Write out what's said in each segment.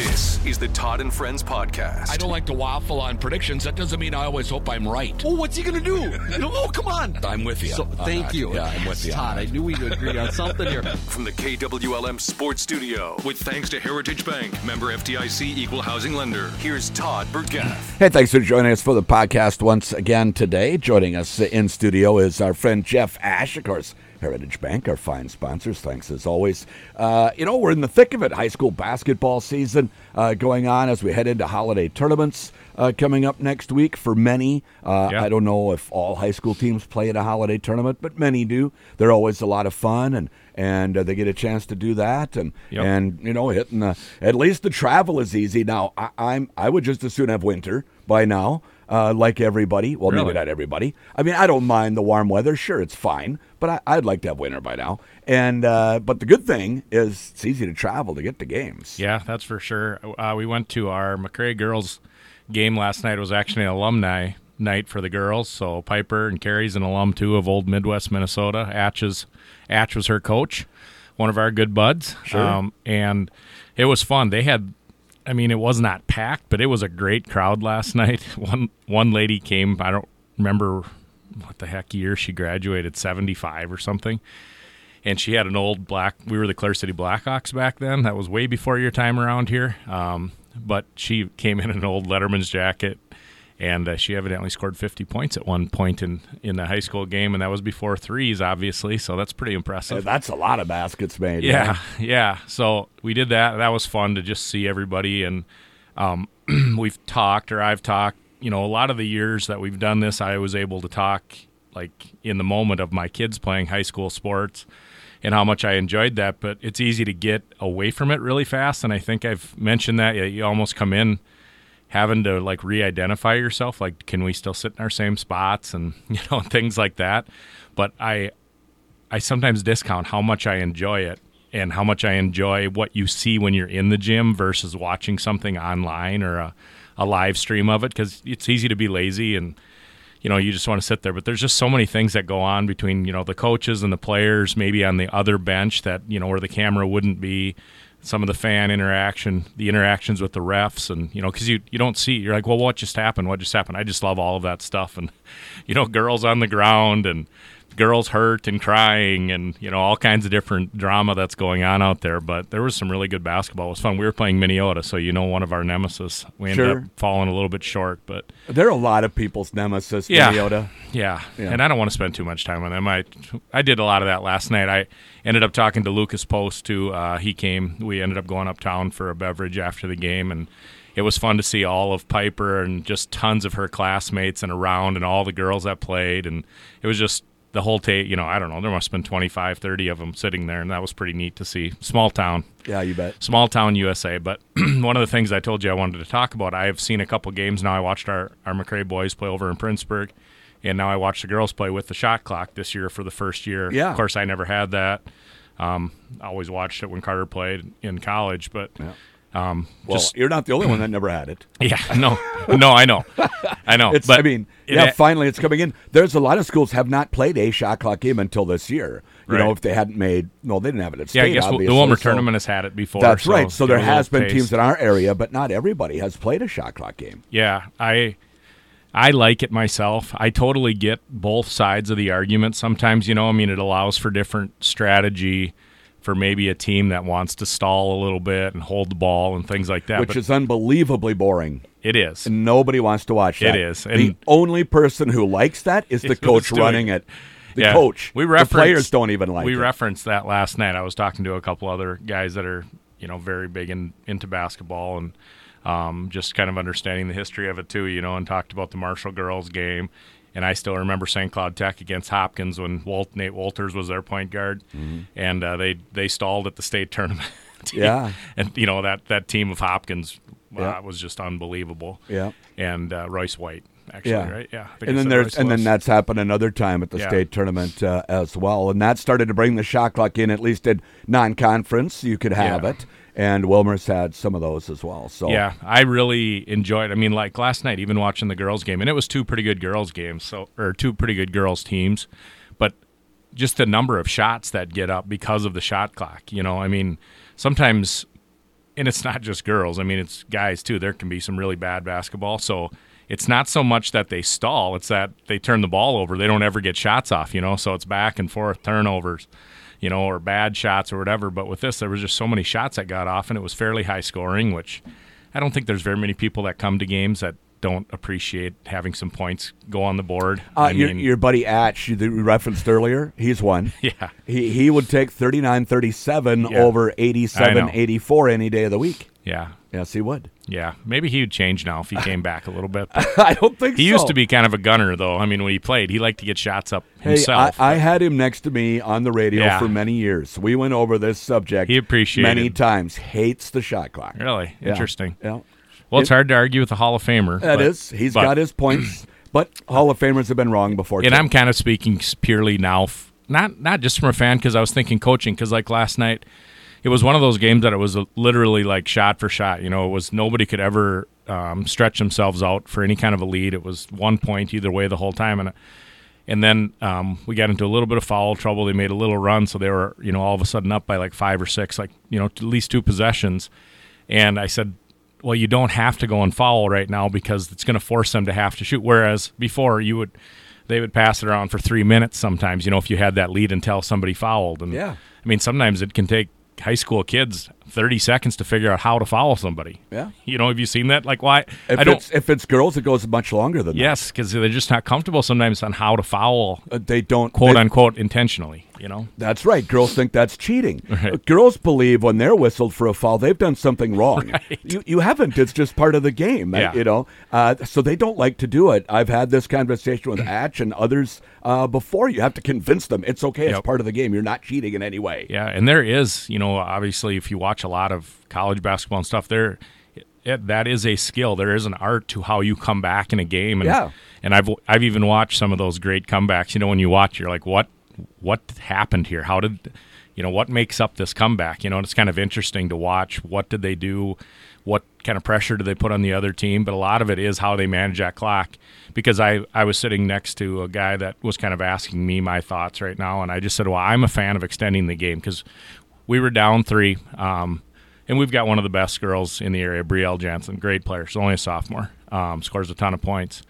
This is the Todd and Friends podcast. I don't like to waffle on predictions. That doesn't mean I always hope I'm right. Well, what's he going to do? oh, come on. I'm with you. So, thank that. you. Yeah, I'm with you. Todd, I knew we'd agree on something here. From the KWLM Sports Studio, with thanks to Heritage Bank, member FDIC equal housing lender. Here's Todd Burgaff. Hey, thanks for joining us for the podcast once again today. Joining us in studio is our friend Jeff Asche, of course, Heritage Bank, our fine sponsors. Thanks as always. Uh, you know, we're in the thick of it. High school basketball season uh, going on as we head into holiday tournaments uh, coming up next week for many. Uh, Yeah. I don't know if all high school teams play in a holiday tournament, but many do. They're always a lot of fun and. And uh, they get a chance to do that, and Yep. and you know, hitting the at least the travel is easy now. I, I'm I would just as soon have winter by now, uh, like everybody. Well, maybe not everybody. I mean, I don't mind the warm weather. Sure, it's fine, but I, I'd like to have winter by now. And uh, but the good thing is it's easy to travel to get to games. Yeah, that's for sure. Uh, we went to our MACCRAY girls game last night. It was actually an alumni night for the girls. So Piper and Carrie's an alum too of Old Midwest, Minnesota. Atch's Atch was her coach, one of our good buds. Sure. and it was fun. They had. I mean, it was not packed, but it was a great crowd last night. One one lady came. I don't remember what the heck year she graduated, seventy five or something and she had an old black. We were the Clara City Blackhawks back then. That was way before your time around here. Um, but she came in an old Letterman's jacket, and uh, she evidently scored 50 points at one point in in the high school game, and that was before threes, obviously. So that's pretty impressive. that's a lot of baskets made. Yeah, yeah. So we did that. That was fun to just see everybody, and um, we've talked, or I've talked. You know, a lot of the years that we've done this, I was able to talk like in the moment of my kids playing high school sports and how much I enjoyed that. But it's easy to get away from it really fast, and I think I've mentioned that. You almost come in having to like re-identify yourself like can we still sit in our same spots and you know things like that but i I sometimes discount how much I enjoy it and how much I enjoy what you see when you're in the gym versus watching something online or a, a live stream of it because it's easy to be lazy and you know you just want to sit there. But there's just so many things that go on between you know the coaches and the players maybe on the other bench that you know where the camera wouldn't be some of the fan interaction the interactions with the refs and you know because you, you don't see you're like well what just happened? What just happened? I just love all of that stuff and you know girls on the ground and girls hurt and crying and you know all kinds of different drama that's going on out there but there was some really good basketball it was fun we were playing minneota so you know one of our nemesis we ended Sure. up falling a little bit short but there are a lot of people's nemesis, Yeah. Minneota. yeah. Yeah. and I don't want to spend too much time on them. I I did a lot of that last night. I ended up talking to Lucas Post too. Uh, he came. We ended up going uptown for a beverage after the game, and it was fun to see all of Piper and just tons of her classmates and around, and all the girls that played, and it was just the whole tape. You know, I don't know. There must have been 25, 30 of them sitting there, and that was pretty neat to see. Small town Yeah, you bet. small town USA. But one of the things I told you I wanted to talk about, I have seen a couple games now. I watched our, our MACCRAY boys play over in Prinsburg, and now I watched the girls play with the shot clock this year for the first year. Yeah. Of course, I never had that. Um, I always watched it when Carter played in college, but um, Well, just you're not the only one that never had it. yeah, no, no, I know, I know. It's. but I mean, it- yeah. finally, it's coming in. There's a lot of schools have not played a shot clock game until this year. You know, if they hadn't made, no, they didn't have it at yeah, state. I guess the obviously, Willmar so- tournament has had it before. That's right. So there has been taste. teams in our area, but not everybody has played a shot clock game. Yeah, I I like it myself. I totally get both sides of the argument. Sometimes, you know, I mean, it allows for different strategy for maybe a team that wants to stall a little bit and hold the ball and things like that. which but is unbelievably boring. it is. And nobody wants to watch that. It is, the only person who likes that is the coach running it. The Yeah. coach. We the referenced, players don't even like We it. referenced that last night. I was talking to a couple other guys that are, you know, very big in, into basketball and um, just kind of understanding the history of it too, you know, and talked about the Marshall girls game. And I still remember St. Cloud Tech against Hopkins when Walt, Nate Walters was their point guard, and uh, they they stalled at the state tournament. Yeah. and you know that that team of Hopkins uh, was just unbelievable. Yeah. and uh, Royce White actually, Yeah. right? Yeah, I think I and then there's and then that's happened another time at the Yeah. state tournament uh, as well, and that started to bring the shot clock in. At least in non-conference, you could have Yeah. it, and Willmar's had some of those as well. So Yeah, I really enjoyed. I mean, like last night, even watching the girls' game, and it was two pretty good girls' games, so or two pretty good girls' teams, but just the number of shots that get up because of the shot clock. You know, I mean, sometimes and it's not just girls. I mean, it's guys too. There can be some really bad basketball. So it's not so much that they stall; it's that they turn the ball over. They don't ever get shots off. You know, so it's back and forth turnovers. You know, or bad shots or whatever. But with this, there was just so many shots that got off, and it was fairly high scoring, which I don't think there's very many people that come to games that don't appreciate having some points go on the board. Uh, I your, mean, your buddy Atch, you that we referenced earlier, he's one. yeah, He, he would take 39 37 Yeah. over I 87 know. 84 any day of the week. yeah, Yes, he would. Yeah. Maybe he would change now if he came back a little bit. I don't think he so. used to be kind of a gunner, though. I mean, when he played, he liked to get shots up Hey, himself. I, I had him next to me on the radio Yeah. for many years. We went over this subject He appreciated many times. Hates the shot clock. really Yeah. interesting. Yeah. Well, it's hard to argue with a Hall of Famer. That but, is. He's but- got his points, but Hall of Famers have been wrong before. And too. I'm kind of speaking purely now, not not just from a fan, because I was thinking coaching. Because like last night, it was one of those games that it was literally like shot for shot. You know, it was nobody could ever um, stretch themselves out for any kind of a lead. It was one point either way the whole time, and and then um, we got into a little bit of foul trouble. They made a little run, so they were you know all of a sudden up by like five or six, like you know at least two possessions. And I said, well, you don't have to go and foul right now because it's going to force them to have to shoot. Whereas before, you would they would pass it around for three minutes sometimes. You know, if you had that lead until somebody fouled. And Yeah. I mean, sometimes it can take high school kids 30 seconds to figure out how to follow somebody. Yeah. You know, have you seen that? Like, why? if I don't. it's if it's girls, it goes much longer than that. Yes, because they're just not comfortable sometimes on how to foul. Uh, they don't quote they- unquote, intentionally. You know, That's right. Girls think that's cheating. Right. Girls believe when they're whistled for a foul, they've done something wrong. You you haven't. It's just part of the game. Yeah. You know. Uh, so they don't like to do it. I've had this conversation with Atch and others uh, before. You have to convince them it's okay. It's part of the game. You're not cheating in any way. Yeah, and there is, you know, obviously, if you watch a lot of college basketball and stuff, there, it, that is a skill. There is an art to how you come back in a game. And, Yeah. And I've I've even watched some of those great comebacks. You know, when you watch, you're like, what what happened here? How did you know what makes up this comeback? You know, and it's kind of interesting to watch. What did they do? What kind of pressure do they put on the other team? But a lot of it is how they manage that clock. Because I, I was sitting next to a guy that was kind of asking me my thoughts right now, and I just said, well, I'm a fan of extending the game because we were down three, um, and we've got one of the best girls in the area, Brielle Jansen, great player. She's only a sophomore, um, scores a ton of points.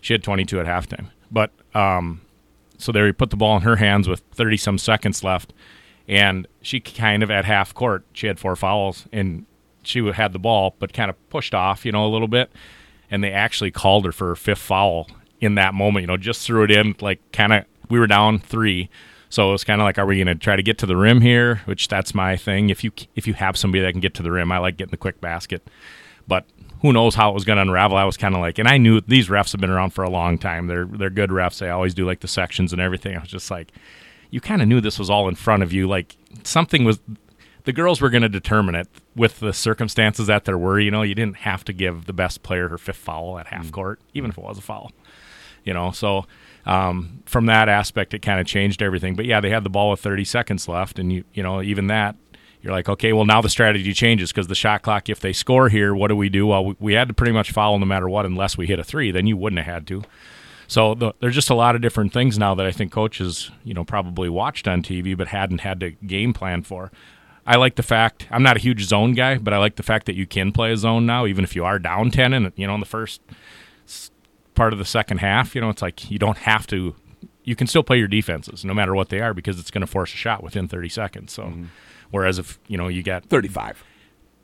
She had 22 at halftime, but um, so there, he put the ball in her hands with 30 some seconds left, and she kind of at half court, she had four fouls, and she had the ball, but kind of pushed off, you know, a little bit, and they actually called her for her fifth foul in that moment. You know, just threw it in, like kind of. We were down three, so it was kind of like, are we going to try to get to the rim here? Which that's my thing. If you if you have somebody that can get to the rim, I like getting the quick basket, but who knows how it was going to unravel. I was kind of like, and I knew these refs have been around for a long time. They're they're good refs. They always do like the sections and everything. I was just like, you kind of knew this was all in front of you. Like something was, the girls were going to determine it with the circumstances that there were. You know, you didn't have to give the best player her fifth foul at half court, even if it was a foul. You know, so um, from that aspect, it kind of changed everything. But yeah, they had the ball with 30 seconds left, and you you know even that you're like, okay, well now the strategy changes because the shot clock. If they score here, what do we do? Well, we, we had to pretty much foul no matter what, unless we hit a three. Then you wouldn't have had to. So the, there's just a lot of different things now that I think coaches, you know, probably watched on TV but hadn't had to game plan for. I like the fact I'm not a huge zone guy, but I like the fact that you can play a zone now, even if you are down ten and you know in the first part of the second half. You know, it's like you don't have to. You can still play your defenses no matter what they are because it's going to force a shot within 30 seconds. So, mm-hmm. Whereas if you know you got 35.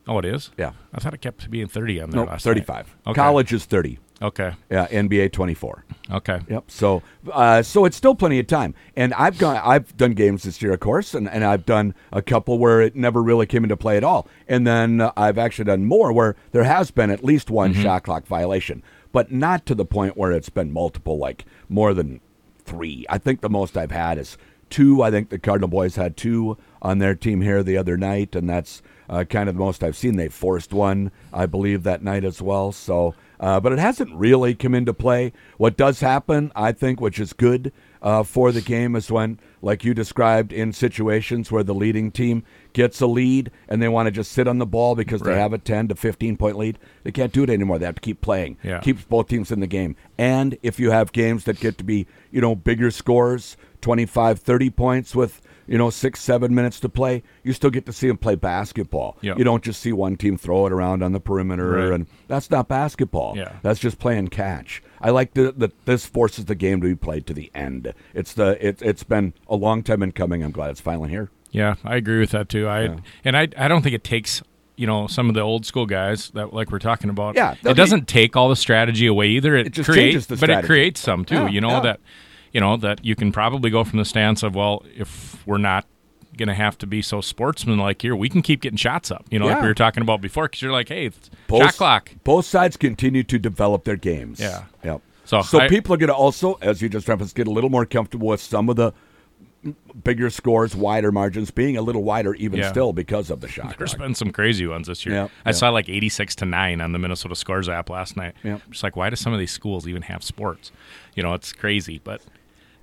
oh it is Yeah. I thought it kept being 30 on there No, last 35. Okay. College is 30. Okay. Yeah, NBA 24. Okay. Yep. So, uh, so it's still plenty of time, and I've gone. I've done games this year, of course, and, and I've done a couple where it never really came into play at all, and then uh, I've actually done more where there has been at least one shot clock violation, but not to the point where it's been multiple, like more than three. I think the most I've had is two. I think the Cardinal boys had two on their team here the other night, and that's uh, kind of the most I've seen. They forced one, I believe, that night as well. So, uh, but it hasn't really come into play. What does happen, I think, which is good uh, for the game, is when, like you described, in situations where the leading team gets a lead and they want to just sit on the ball because they have a 10 to 15 point lead, they can't do it anymore. They have to keep playing. Yeah. Keeps both teams in the game. And if you have games that get to be, you know, bigger scores, 25, 30 points with you know, six, seven minutes to play, you still get to see them play basketball. Yep. You don't just see one team throw it around on the perimeter, Right. and that's not basketball. Yeah. That's just playing catch. I like that that this forces the game to be played to the end. It's the it, it's been a long time in coming. I'm glad it's finally here. Yeah, I agree with that too. I and I I don't think it takes you know some of the old school guys that like we're talking about. Yeah, it doesn't take all the strategy away either. It, It just creates, changes the but it creates some too. Yeah, you know yeah. that you know that you can probably go from the stance of well, if we're not going to have to be so sportsmanlike here, we can keep getting shots up. You know, like we were talking about before, because you're like, hey, it's Both- shot clock. Both sides continue to develop their games. Yeah. Yep. So so I- people are going to also, as you just referenced, get a little more comfortable with some of the bigger scores, wider margins, being a little wider even Yeah. still because of the shot There's clock. been some crazy ones this year. Yeah, I yeah. saw like 86 to 9 on the Minnesota Scores app last night. Yeah. Just like, why do some of these schools even have sports? You know, it's crazy. But,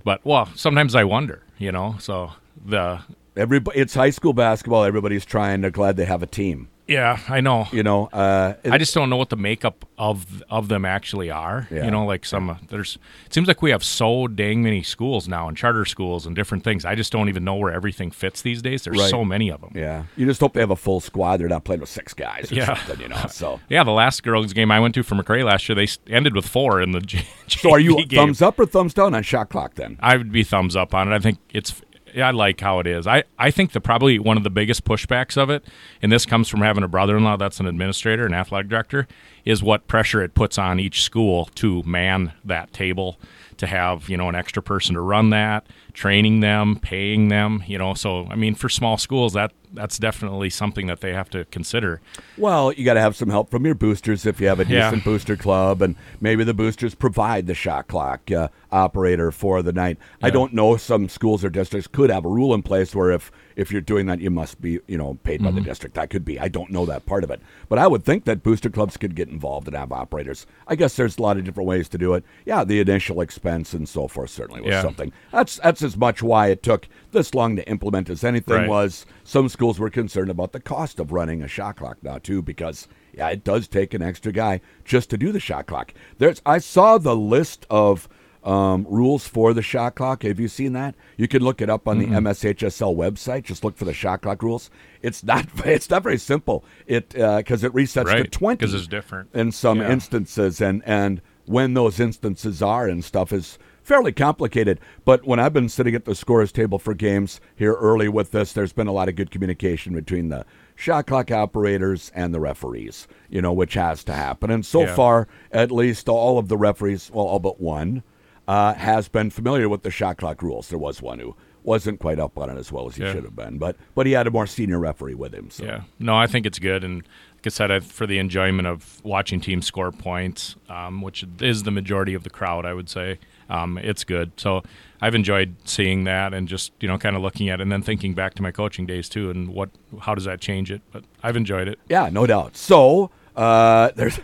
but well, sometimes I wonder, you know, so the, Everybody, it's high school basketball. Everybody's trying. They're glad they have a team. Yeah, I know. You know, uh, I just don't know what the makeup of of them actually are. Yeah. You know, like some there's. It seems like we have so dang many schools now and charter schools and different things. I just don't even know where everything fits these days. There's Right. so many of them. yeah. You just hope they have a full squad. They're not playing with six guys or Yeah. something. You know. So, Yeah, the last girls game I went to for MACCRAY last year, they ended with four in the. J- so are you game. thumbs up or thumbs down on shot clock then? I would be thumbs up on it. I think it's. I like how it is. I, I think the probably one of the biggest pushbacks of it, and this comes from having a brother-in-law that's an administrator and athletic director, is what pressure it puts on each school to man that table, to have you know an extra person to run that, training them, paying them. You know, so I mean, for small schools, that that's definitely something that they have to consider. Well, you got to have some help from your boosters if you have a Yeah. decent booster club, and maybe the boosters provide the shot clock uh, operator for the night. I don't know. Some schools or districts could have a rule in place where if if you're doing that, you must be you know paid by Mm-hmm. the district. That could be. I don't know that part of it, but I would think that booster clubs could get involved and have operators. I guess there's a lot of different ways to do it. Yeah, the initial expense and so forth certainly was Yeah. something. That's that's as much why it took this long to implement as anything Right. was some schools were concerned about the cost of running a shot clock now too because yeah it does take an extra guy just to do the shot clock there's i saw the list of um, rules for the shot clock have you seen that you can look it up on Mm-hmm. the mshsl website just look for the shot clock rules it's not it's not very simple it because it resets to twenty 20 'cause it's different. in some Yeah. instances and and when those instances are and stuff is fairly complicated but when i've been sitting at the scorers table for games here early with this there's been a lot of good communication between the shot clock operators and the referees you know which has to happen. And so Yeah. far at least all of the referees well all but one uh, has been familiar with the shot clock rules. There was one who wasn't quite up on it as well as he Yeah. should have been but but he had a more senior referee with him so. Yeah, no, I think it's good, and like I said, I, for the enjoyment of watching teams score points, um, which is the majority of the crowd, I would say, um, it's good. So I've enjoyed seeing that, and just you know, kind of looking at it, and then thinking back to my coaching days too, and what, how does that change it? But I've enjoyed it. Yeah, no doubt. So uh, there's,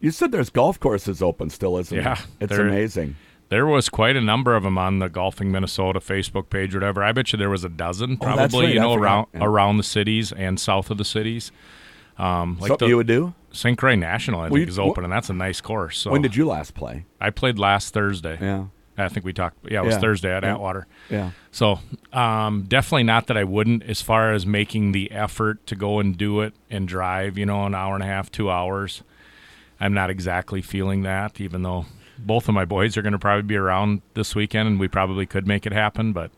you said there's golf courses open still, isn't it? Yeah, there? It's amazing. There was quite a number of them on the Golfing Minnesota Facebook page, or whatever. I bet you there was a dozen, Oh, probably, that's right. you know, around Yeah. around the cities and south of the cities. Um, like Something the you would do? St. Croix National, I Well, think, you- is open, and that's a nice course. So When did you last play? I played last Thursday. Yeah, I think we talked. Yeah, it was Yeah. Thursday at Yeah. Atwater. yeah. So um, definitely not that I wouldn't, as far as making the effort to go and do it and drive. You know, an hour and a half, two hours. I'm not exactly feeling that, even though both of my boys are going to probably be around this weekend, and we probably could make it happen. But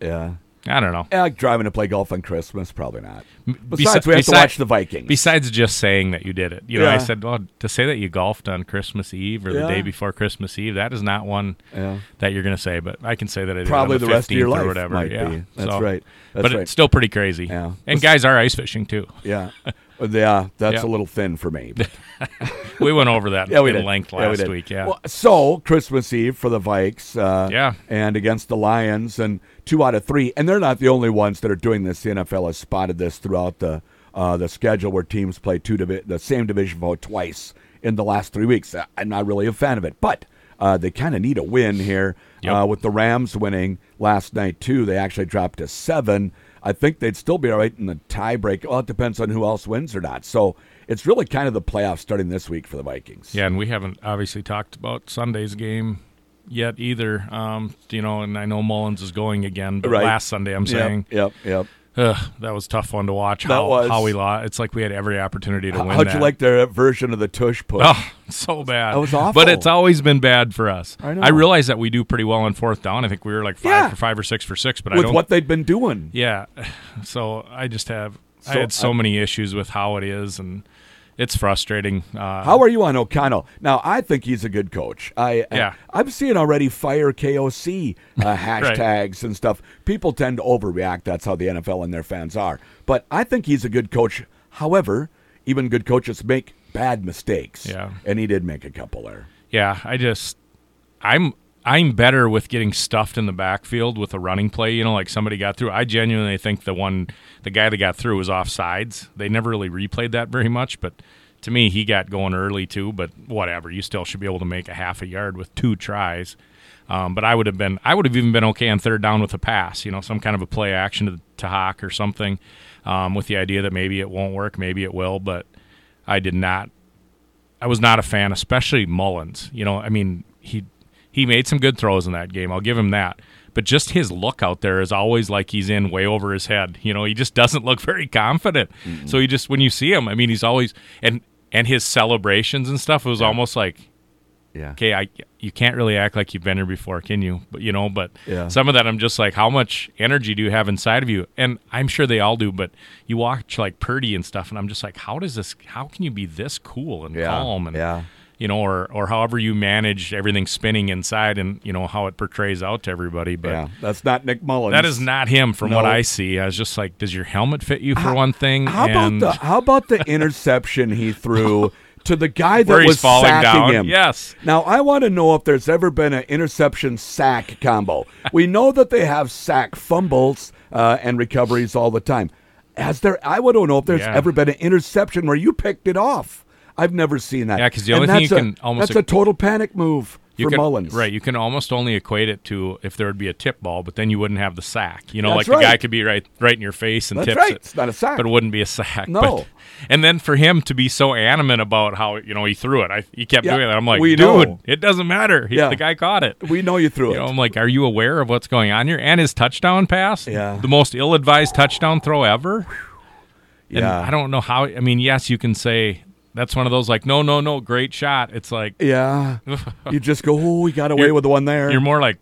Yeah. I don't know. Yeah, like driving to play golf on Christmas, probably not. Besi- Besides, we have to watch the Vikings. Besides just saying that you did it, you know, I said, well, to say that you golfed on Christmas Eve or the day before Christmas Eve, that is not one Yeah. that you're going to say. But I can say that I did Probably the, the rest of your life or whatever. yeah. be. That's So- right. That's but right. it's still pretty crazy. Yeah. And guys are ice fishing too. yeah, yeah. That's Yeah. a little thin for me. We went over that Yeah, we in did. length Yeah, we last week. Yeah. Well, so Christmas Eve for the Vikes. Uh, Yeah. And against the Lions, and two out of three, and they're not the only ones that are doing this. The NFL has spotted this throughout the uh, the schedule where teams play two divi- the same division vote twice in the last three weeks. I- I'm not really a fan of it, but. Uh, they kind of need a win here Yep. uh, with the Rams winning last night too. They actually dropped to seven. I think they'd still be all right in the tiebreak. Well, it depends on who else wins or not. So it's really kind of the playoffs starting this week for the Vikings. yeah, and we haven't obviously talked about Sunday's game yet either. Um, you know, and I know Mullens is going again, but Right. last Sunday I'm saying Yep, yep, yep. Ugh, that was tough one to watch. That How, was. how we lost. It's like we had every opportunity to win. How'd that. you like their version of the tush push? Oh, so bad. That was awful. But it's always been bad for us. I know. realize that we do pretty well on fourth down. I think we were like five Yeah. for five or six for six, but I With don't. what they'd been doing. Yeah. So I just have. I had so uh, many issues with how it is, and it's frustrating. Uh, How are you on O'Connell? Now, I think he's a good coach. I Yeah. I'm seeing already fire KOC uh, hashtags and stuff. People tend to overreact. That's how the NFL and their fans are. But I think he's a good coach. However, even good coaches make bad mistakes. Yeah. And he did make a couple there. Yeah, I just I'm I'm better with getting stuffed in the backfield with a running play. You know, like somebody got through. I genuinely think the one the guy that got through was off sides. They never really replayed that very much, but to me he got going early too. But whatever, you still should be able to make a half a yard with two tries. Um, but I would have been I would have even been okay on third down with a pass. You know, some kind of a play action to, to Hock or something, um, with the idea that maybe it won't work, maybe it will. But I did not I was not a fan, especially Mullens. You know, I mean, he he made some good throws in that game. I'll give him that. But just his look out there is always like he's in way over his head. You know, he just doesn't look very confident. So he just when you see him, I mean, he's always and and his celebrations and stuff it was almost like Yeah. okay, I you can't really act like you've been here before, can you? But you know, but Yeah. some of that I'm just like, how much energy do you have inside of you? And I'm sure they all do, but you watch like Purdy and stuff, and I'm just like, how does this? How can you be this cool and Yeah. calm and Yeah. You know, or or however you manage everything spinning inside and you know how it portrays out to everybody? But Yeah. That's not Nick Mullens. that is not him from what I see. I was just like, does your helmet fit you for one thing? How and about the how about the interception he threw to the guy that where he's was falling sacking down? him? Yes. Now I want to know if there's ever been an interception sack combo. We know that they have sack fumbles uh, and recoveries all the time. Has there? I want to know if there's Yeah. ever been an interception where you picked it off. I've never seen that. Yeah, 'cause the And only thing that's you a- can almost- that's a total panic move You for can, Mullens. Right. You can almost only equate it to if there would be a tip ball, but then you wouldn't have the sack. You know, That's like the guy could be right right in your face and That's tips right. it. It's not a sack. But it wouldn't be a sack. No. But, and then for him to be so animate about how, you know, he threw it. I, he kept Yeah, doing it. I'm like, we dude, know. it doesn't matter. He, Yeah. The guy caught it. We know you threw You it. know, I'm like, are you aware of what's going on here? And his touchdown pass, Yeah. the most ill-advised touchdown throw ever. And yeah. I don't know how. I mean, yes, you can say that's one of those like, no, no, no, great shot. It's like Yeah. you just go, oh, we got away You're- with the one there. you're more like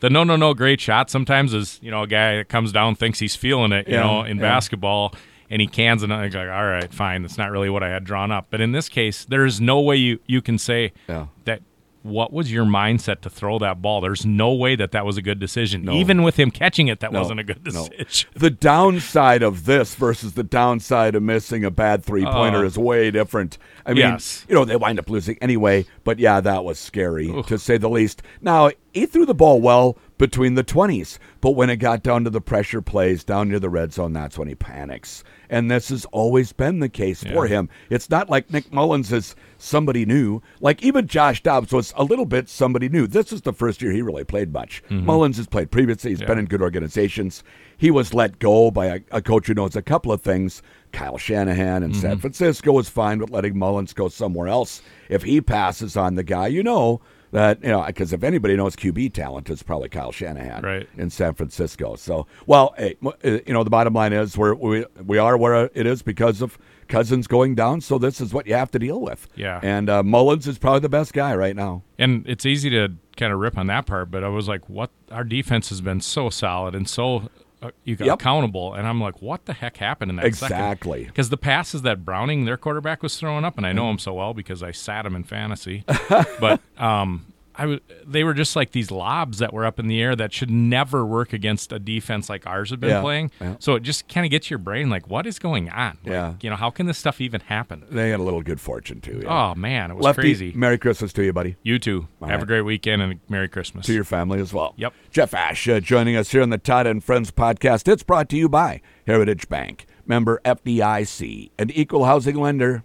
the no, no, no, great shot. Sometimes is you know a guy that comes down thinks he's feeling it, you Yeah, know, in yeah. basketball. And he cans it, and like, all right, fine. That's not really what I had drawn up. But in this case, there's no way you, you can say Yeah. that what was your mindset to throw that ball? There's no way that that was a good decision. No. Even with him catching it, that No, wasn't a good no. decision. The downside of this versus the downside of missing a bad three pointer Oh. Uh. is way different. I mean, Yes. you know, they wind up losing anyway, but yeah, that was scary to say the least. Now, he threw the ball well between the 20s, but when it got down to the pressure plays down near the red zone, that's when he panics. And this has always been the case for him. It's not like Nick Mullens is somebody new. Like even Josh Dobbs was a little bit somebody new. This is the first year he really played much. Mm-hmm. Mullens has played previously. He's been in good organizations. He was let go by a, a coach who knows a couple of things. Kyle Shanahan in San mm-hmm. Francisco was fine with letting Mullens go somewhere else. If he passes on the guy, you know that you know because if anybody knows QB talent, it's probably Kyle Shanahan Right. in San Francisco. So, well, hey, uh, you know, the bottom line is we're, we we are where it is because of Cousins going down. So this is what you have to deal with. Yeah. And uh, Mullens is probably the best guy right now. And it's easy to kind of rip on that part, but I was like, what? Our defense has been so solid and so uh, you got Yep. accountable, and I'm like, what the heck happened in that Exactly. Because the passes that Browning, their quarterback, was throwing up, and I know him so well because I sat him in fantasy, but um, I was they were just like these lobs that were up in the air that should never work against a defense like ours have been Yeah, playing. yeah. So it just kind of gets your brain like, what is going on? Like, Yeah. you know, how can this stuff even happen? They had a little good fortune too. Yeah. Oh man, it was Lefty, crazy. Merry Christmas to you, buddy. You too. Have right. a great weekend and Merry Christmas. To your family as well. Yep. Jeff Asche uh, joining us here on the Todd and Friends podcast. It's brought to you by Heritage Bank, member FDIC, and equal housing lender.